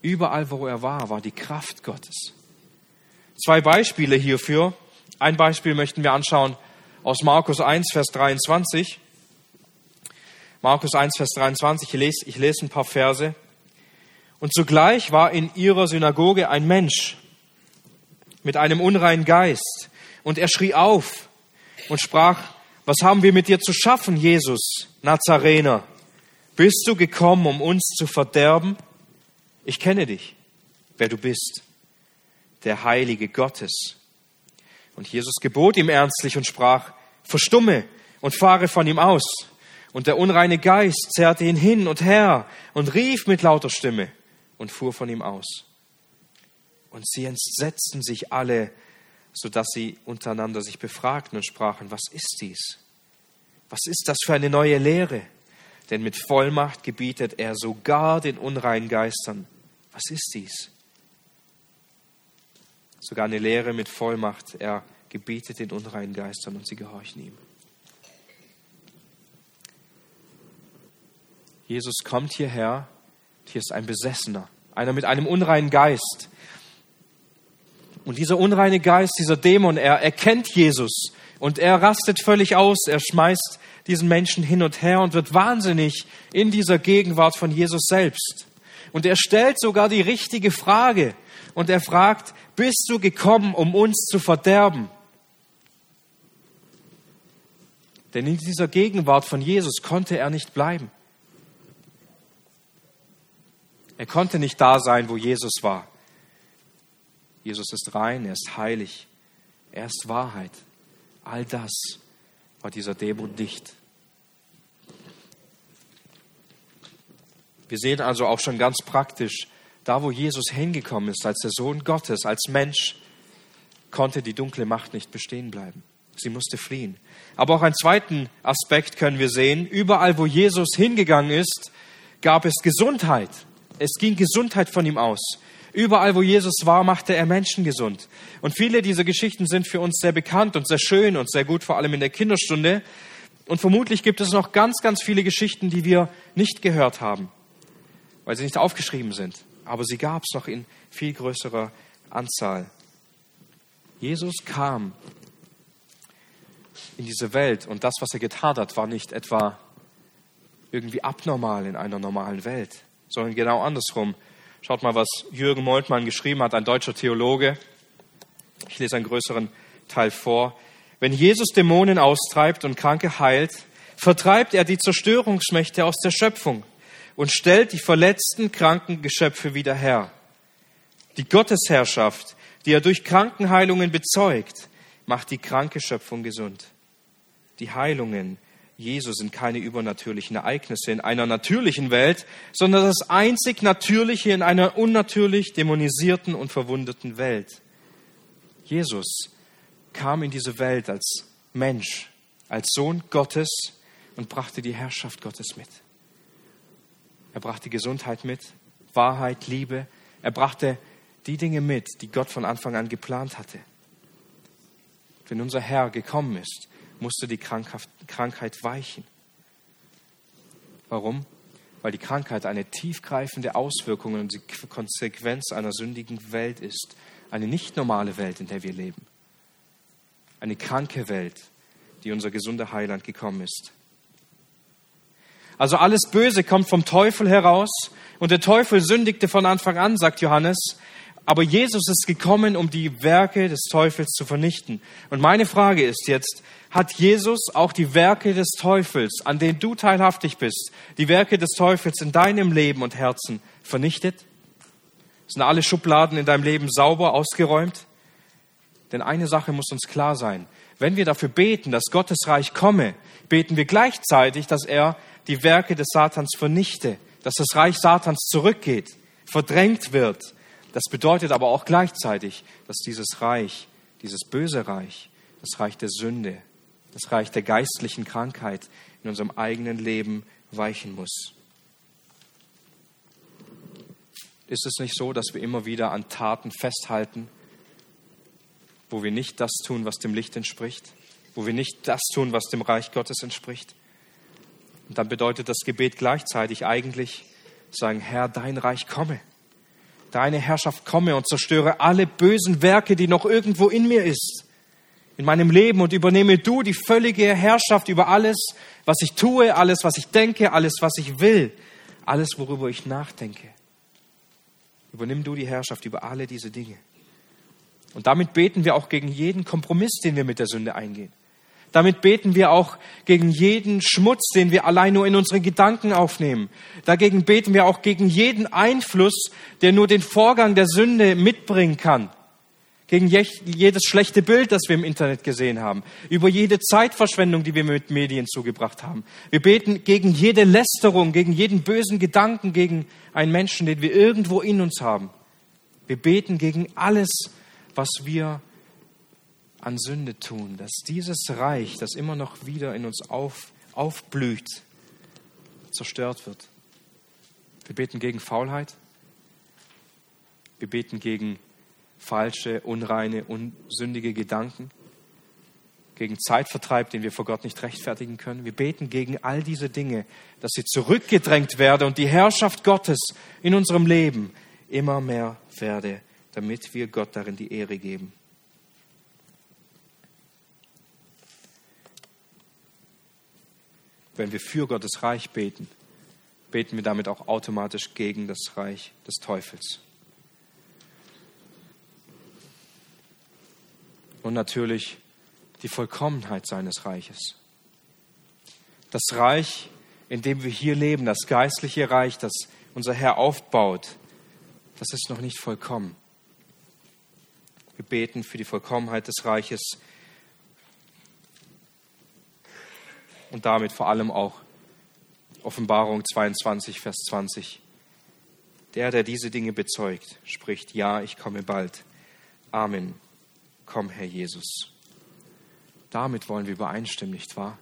Überall, wo er war, war die Kraft Gottes zwei Beispiele hierfür. Ein Beispiel möchten wir anschauen aus Markus 1, Vers 23. Markus 1, Vers 23, ich lese, ich lese ein paar Verse. Und zugleich war in ihrer Synagoge ein Mensch mit einem unreinen Geist. Und er schrie auf und sprach, was haben wir mit dir zu schaffen, Jesus, Nazarener? Bist du gekommen, um uns zu verderben? Ich kenne dich, wer du bist der Heilige Gottes. Und Jesus gebot ihm ernstlich und sprach, verstumme und fahre von ihm aus. Und der unreine Geist zerrte ihn hin und her und rief mit lauter Stimme und fuhr von ihm aus. Und sie entsetzten sich alle, so dass sie untereinander sich befragten und sprachen, was ist dies? Was ist das für eine neue Lehre? Denn mit Vollmacht gebietet er sogar den unreinen Geistern. Was ist dies? sogar eine Lehre mit Vollmacht. Er gebietet den unreinen Geistern und sie gehorchen ihm. Jesus kommt hierher, hier ist ein Besessener, einer mit einem unreinen Geist. Und dieser unreine Geist, dieser Dämon, er erkennt Jesus und er rastet völlig aus, er schmeißt diesen Menschen hin und her und wird wahnsinnig in dieser Gegenwart von Jesus selbst. Und er stellt sogar die richtige Frage und er fragt, bist du gekommen, um uns zu verderben? Denn in dieser Gegenwart von Jesus konnte er nicht bleiben. Er konnte nicht da sein, wo Jesus war. Jesus ist rein, er ist heilig, er ist Wahrheit. All das war dieser Dämon nicht. Wir sehen also auch schon ganz praktisch, da wo Jesus hingekommen ist, als der Sohn Gottes, als Mensch, konnte die dunkle Macht nicht bestehen bleiben. Sie musste fliehen. Aber auch einen zweiten Aspekt können wir sehen. Überall, wo Jesus hingegangen ist, gab es Gesundheit. Es ging Gesundheit von ihm aus. Überall, wo Jesus war, machte er Menschen gesund. Und viele dieser Geschichten sind für uns sehr bekannt und sehr schön und sehr gut, vor allem in der Kinderstunde. Und vermutlich gibt es noch ganz, ganz viele Geschichten, die wir nicht gehört haben, weil sie nicht aufgeschrieben sind. Aber sie gab es noch in viel größerer Anzahl. Jesus kam in diese Welt und das, was er getan hat, war nicht etwa irgendwie abnormal in einer normalen Welt, sondern genau andersrum. Schaut mal, was Jürgen Moltmann geschrieben hat, ein deutscher Theologe. Ich lese einen größeren Teil vor. Wenn Jesus Dämonen austreibt und Kranke heilt, vertreibt er die Zerstörungsmächte aus der Schöpfung und stellt die verletzten, kranken Geschöpfe wieder her. Die Gottesherrschaft, die er durch Krankenheilungen bezeugt, macht die kranke Schöpfung gesund. Die Heilungen Jesu sind keine übernatürlichen Ereignisse in einer natürlichen Welt, sondern das einzig Natürliche in einer unnatürlich dämonisierten und verwundeten Welt. Jesus kam in diese Welt als Mensch, als Sohn Gottes und brachte die Herrschaft Gottes mit. Er brachte Gesundheit mit, Wahrheit, Liebe. Er brachte die Dinge mit, die Gott von Anfang an geplant hatte. Wenn unser Herr gekommen ist, musste die Krankheit weichen. Warum? Weil die Krankheit eine tiefgreifende Auswirkung und die Konsequenz einer sündigen Welt ist. Eine nicht normale Welt, in der wir leben. Eine kranke Welt, die unser gesunder Heiland gekommen ist. Also alles Böse kommt vom Teufel heraus und der Teufel sündigte von Anfang an, sagt Johannes. Aber Jesus ist gekommen, um die Werke des Teufels zu vernichten. Und meine Frage ist jetzt, hat Jesus auch die Werke des Teufels, an denen du teilhaftig bist, die Werke des Teufels in deinem Leben und Herzen vernichtet? Sind alle Schubladen in deinem Leben sauber ausgeräumt? Denn eine Sache muss uns klar sein. Wenn wir dafür beten, dass Gottes Reich komme, beten wir gleichzeitig, dass er die Werke des Satans vernichte, dass das Reich Satans zurückgeht, verdrängt wird, das bedeutet aber auch gleichzeitig, dass dieses Reich, dieses böse Reich, das Reich der Sünde, das Reich der geistlichen Krankheit in unserem eigenen Leben weichen muss. Ist es nicht so, dass wir immer wieder an Taten festhalten, wo wir nicht das tun, was dem Licht entspricht, wo wir nicht das tun, was dem Reich Gottes entspricht? Und dann bedeutet das Gebet gleichzeitig eigentlich sagen, Herr, dein Reich komme deine Herrschaft komme und zerstöre alle bösen Werke, die noch irgendwo in mir ist, in meinem Leben und übernehme du die völlige Herrschaft über alles, was ich tue, alles, was ich denke, alles, was ich will, alles, worüber ich nachdenke. Übernimm du die Herrschaft über alle diese Dinge. Und damit beten wir auch gegen jeden Kompromiss, den wir mit der Sünde eingehen. Damit beten wir auch gegen jeden Schmutz, den wir allein nur in unseren Gedanken aufnehmen. Dagegen beten wir auch gegen jeden Einfluss, der nur den Vorgang der Sünde mitbringen kann. Gegen jedes schlechte Bild, das wir im Internet gesehen haben. Über jede Zeitverschwendung, die wir mit Medien zugebracht haben. Wir beten gegen jede Lästerung, gegen jeden bösen Gedanken, gegen einen Menschen, den wir irgendwo in uns haben. Wir beten gegen alles, was wir an Sünde tun, dass dieses Reich, das immer noch wieder in uns auf, aufblüht, zerstört wird. Wir beten gegen Faulheit. Wir beten gegen falsche, unreine, unsündige Gedanken, gegen Zeitvertreib, den wir vor Gott nicht rechtfertigen können. Wir beten gegen all diese Dinge, dass sie zurückgedrängt werde und die Herrschaft Gottes in unserem Leben immer mehr werde, damit wir Gott darin die Ehre geben. wenn wir für Gottes Reich beten, beten wir damit auch automatisch gegen das Reich des Teufels. Und natürlich die Vollkommenheit seines Reiches. Das Reich, in dem wir hier leben, das geistliche Reich, das unser Herr aufbaut, das ist noch nicht vollkommen. Wir beten für die Vollkommenheit des Reiches und damit vor allem auch Offenbarung 22, Vers 20. Der, der diese Dinge bezeugt, spricht, ja, ich komme bald. Amen. Komm, Herr Jesus. Damit wollen wir übereinstimmen, nicht wahr?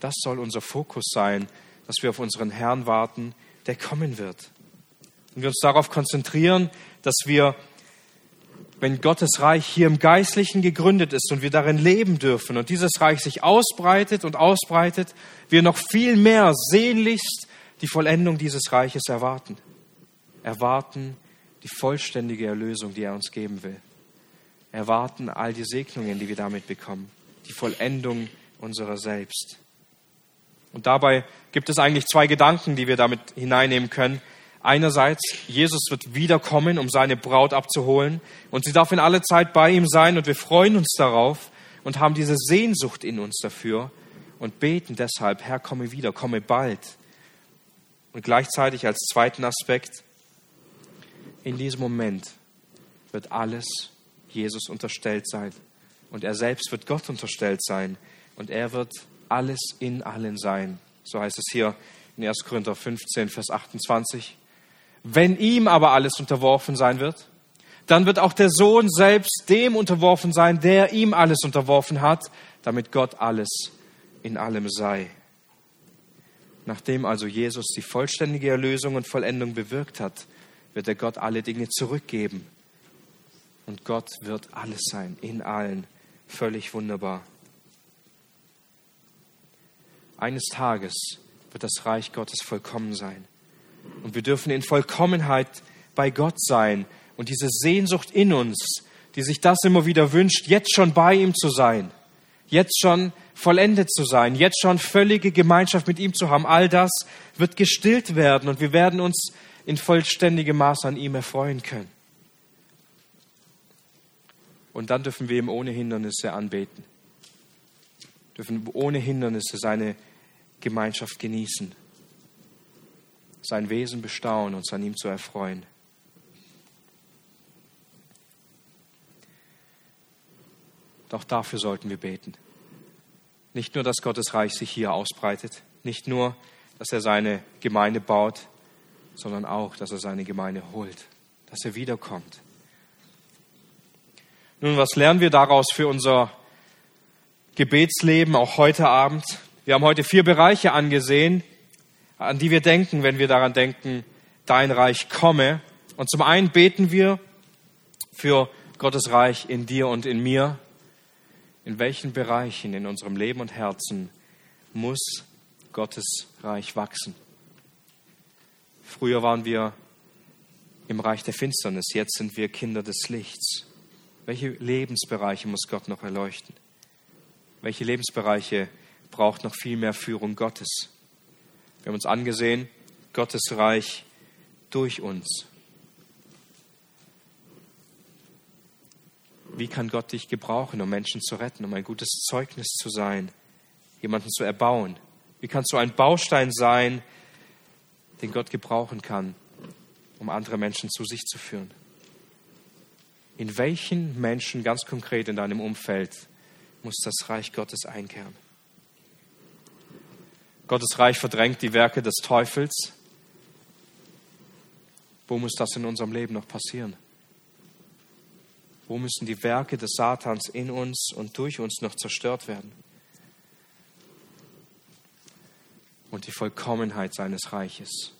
Das soll unser Fokus sein, dass wir auf unseren Herrn warten, der kommen wird. Und wir uns darauf konzentrieren, dass wir, wenn Gottes Reich hier im Geistlichen gegründet ist und wir darin leben dürfen und dieses Reich sich ausbreitet und ausbreitet, wir noch viel mehr sehnlichst die Vollendung dieses Reiches erwarten. Erwarten die vollständige Erlösung, die er uns geben will. Erwarten all die Segnungen, die wir damit bekommen. Die Vollendung unserer selbst. Und dabei gibt es eigentlich zwei Gedanken, die wir damit hineinnehmen können. Einerseits, Jesus wird wiederkommen, um seine Braut abzuholen und sie darf in alle Zeit bei ihm sein und wir freuen uns darauf und haben diese Sehnsucht in uns dafür und beten deshalb, Herr, komme wieder, komme bald. Und gleichzeitig als zweiten Aspekt, in diesem Moment wird alles Jesus unterstellt sein und er selbst wird Gott unterstellt sein und er wird alles in allen sein. So heißt es hier in 1. Korinther 15, Vers 28. Wenn ihm aber alles unterworfen sein wird, dann wird auch der Sohn selbst dem unterworfen sein, der ihm alles unterworfen hat, damit Gott alles in allem sei. Nachdem also Jesus die vollständige Erlösung und Vollendung bewirkt hat, wird er Gott alle Dinge zurückgeben. Und Gott wird alles sein, in allen, völlig wunderbar. Eines Tages wird das Reich Gottes vollkommen sein. Und wir dürfen in Vollkommenheit bei Gott sein. Und diese Sehnsucht in uns, die sich das immer wieder wünscht, jetzt schon bei ihm zu sein, jetzt schon vollendet zu sein, jetzt schon völlige Gemeinschaft mit ihm zu haben, all das wird gestillt werden und wir werden uns in vollständigem Maß an ihm erfreuen können. Und dann dürfen wir ihm ohne Hindernisse anbeten, dürfen ohne Hindernisse seine Gemeinschaft genießen, sein Wesen bestaunen, uns an ihm zu erfreuen. Doch dafür sollten wir beten. Nicht nur, dass Gottes Reich sich hier ausbreitet, nicht nur, dass er seine Gemeinde baut, sondern auch, dass er seine Gemeinde holt, dass er wiederkommt. Nun, was lernen wir daraus für unser Gebetsleben, auch heute Abend? Wir haben heute vier Bereiche angesehen, an die wir denken, wenn wir daran denken, dein Reich komme. Und zum einen beten wir für Gottes Reich in dir und in mir in welchen Bereichen in unserem Leben und Herzen muss Gottes Reich wachsen. Früher waren wir im Reich der Finsternis, jetzt sind wir Kinder des Lichts. Welche Lebensbereiche muss Gott noch erleuchten? Welche Lebensbereiche braucht noch viel mehr Führung Gottes? Wir haben uns angesehen, Gottes Reich durch uns. Wie kann Gott dich gebrauchen, um Menschen zu retten, um ein gutes Zeugnis zu sein, jemanden zu erbauen? Wie kannst du ein Baustein sein, den Gott gebrauchen kann, um andere Menschen zu sich zu führen? In welchen Menschen ganz konkret in deinem Umfeld muss das Reich Gottes einkehren? Gottes Reich verdrängt die Werke des Teufels. Wo muss das in unserem Leben noch passieren? Wo müssen die Werke des Satans in uns und durch uns noch zerstört werden? Und die Vollkommenheit seines Reiches.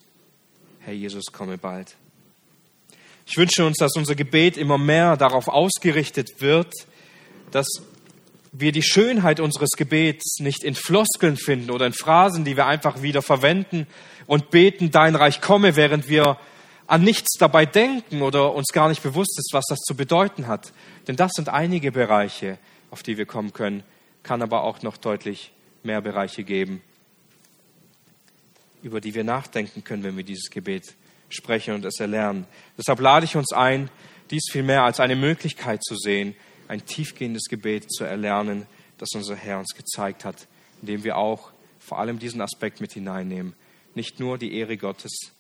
Herr Jesus, komme bald. Ich wünsche uns, dass unser Gebet immer mehr darauf ausgerichtet wird, dass wir die Schönheit unseres Gebets nicht in Floskeln finden oder in Phrasen, die wir einfach wieder verwenden und beten, dein Reich komme, während wir an nichts dabei denken oder uns gar nicht bewusst ist, was das zu bedeuten hat. Denn das sind einige Bereiche, auf die wir kommen können, kann aber auch noch deutlich mehr Bereiche geben, über die wir nachdenken können, wenn wir dieses Gebet sprechen und es erlernen. Deshalb lade ich uns ein, dies vielmehr als eine Möglichkeit zu sehen, ein tiefgehendes Gebet zu erlernen, das unser Herr uns gezeigt hat, indem wir auch vor allem diesen Aspekt mit hineinnehmen. Nicht nur die Ehre Gottes,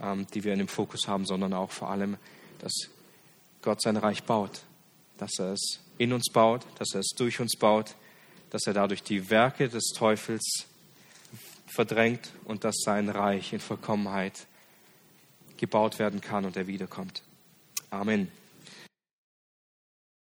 ähm, die wir in dem Fokus haben, sondern auch vor allem, dass Gott sein Reich baut, dass er es in uns baut, dass er es durch uns baut, dass er dadurch die Werke des Teufels verdrängt und dass sein Reich in Vollkommenheit gebaut werden kann und er wiederkommt. Amen.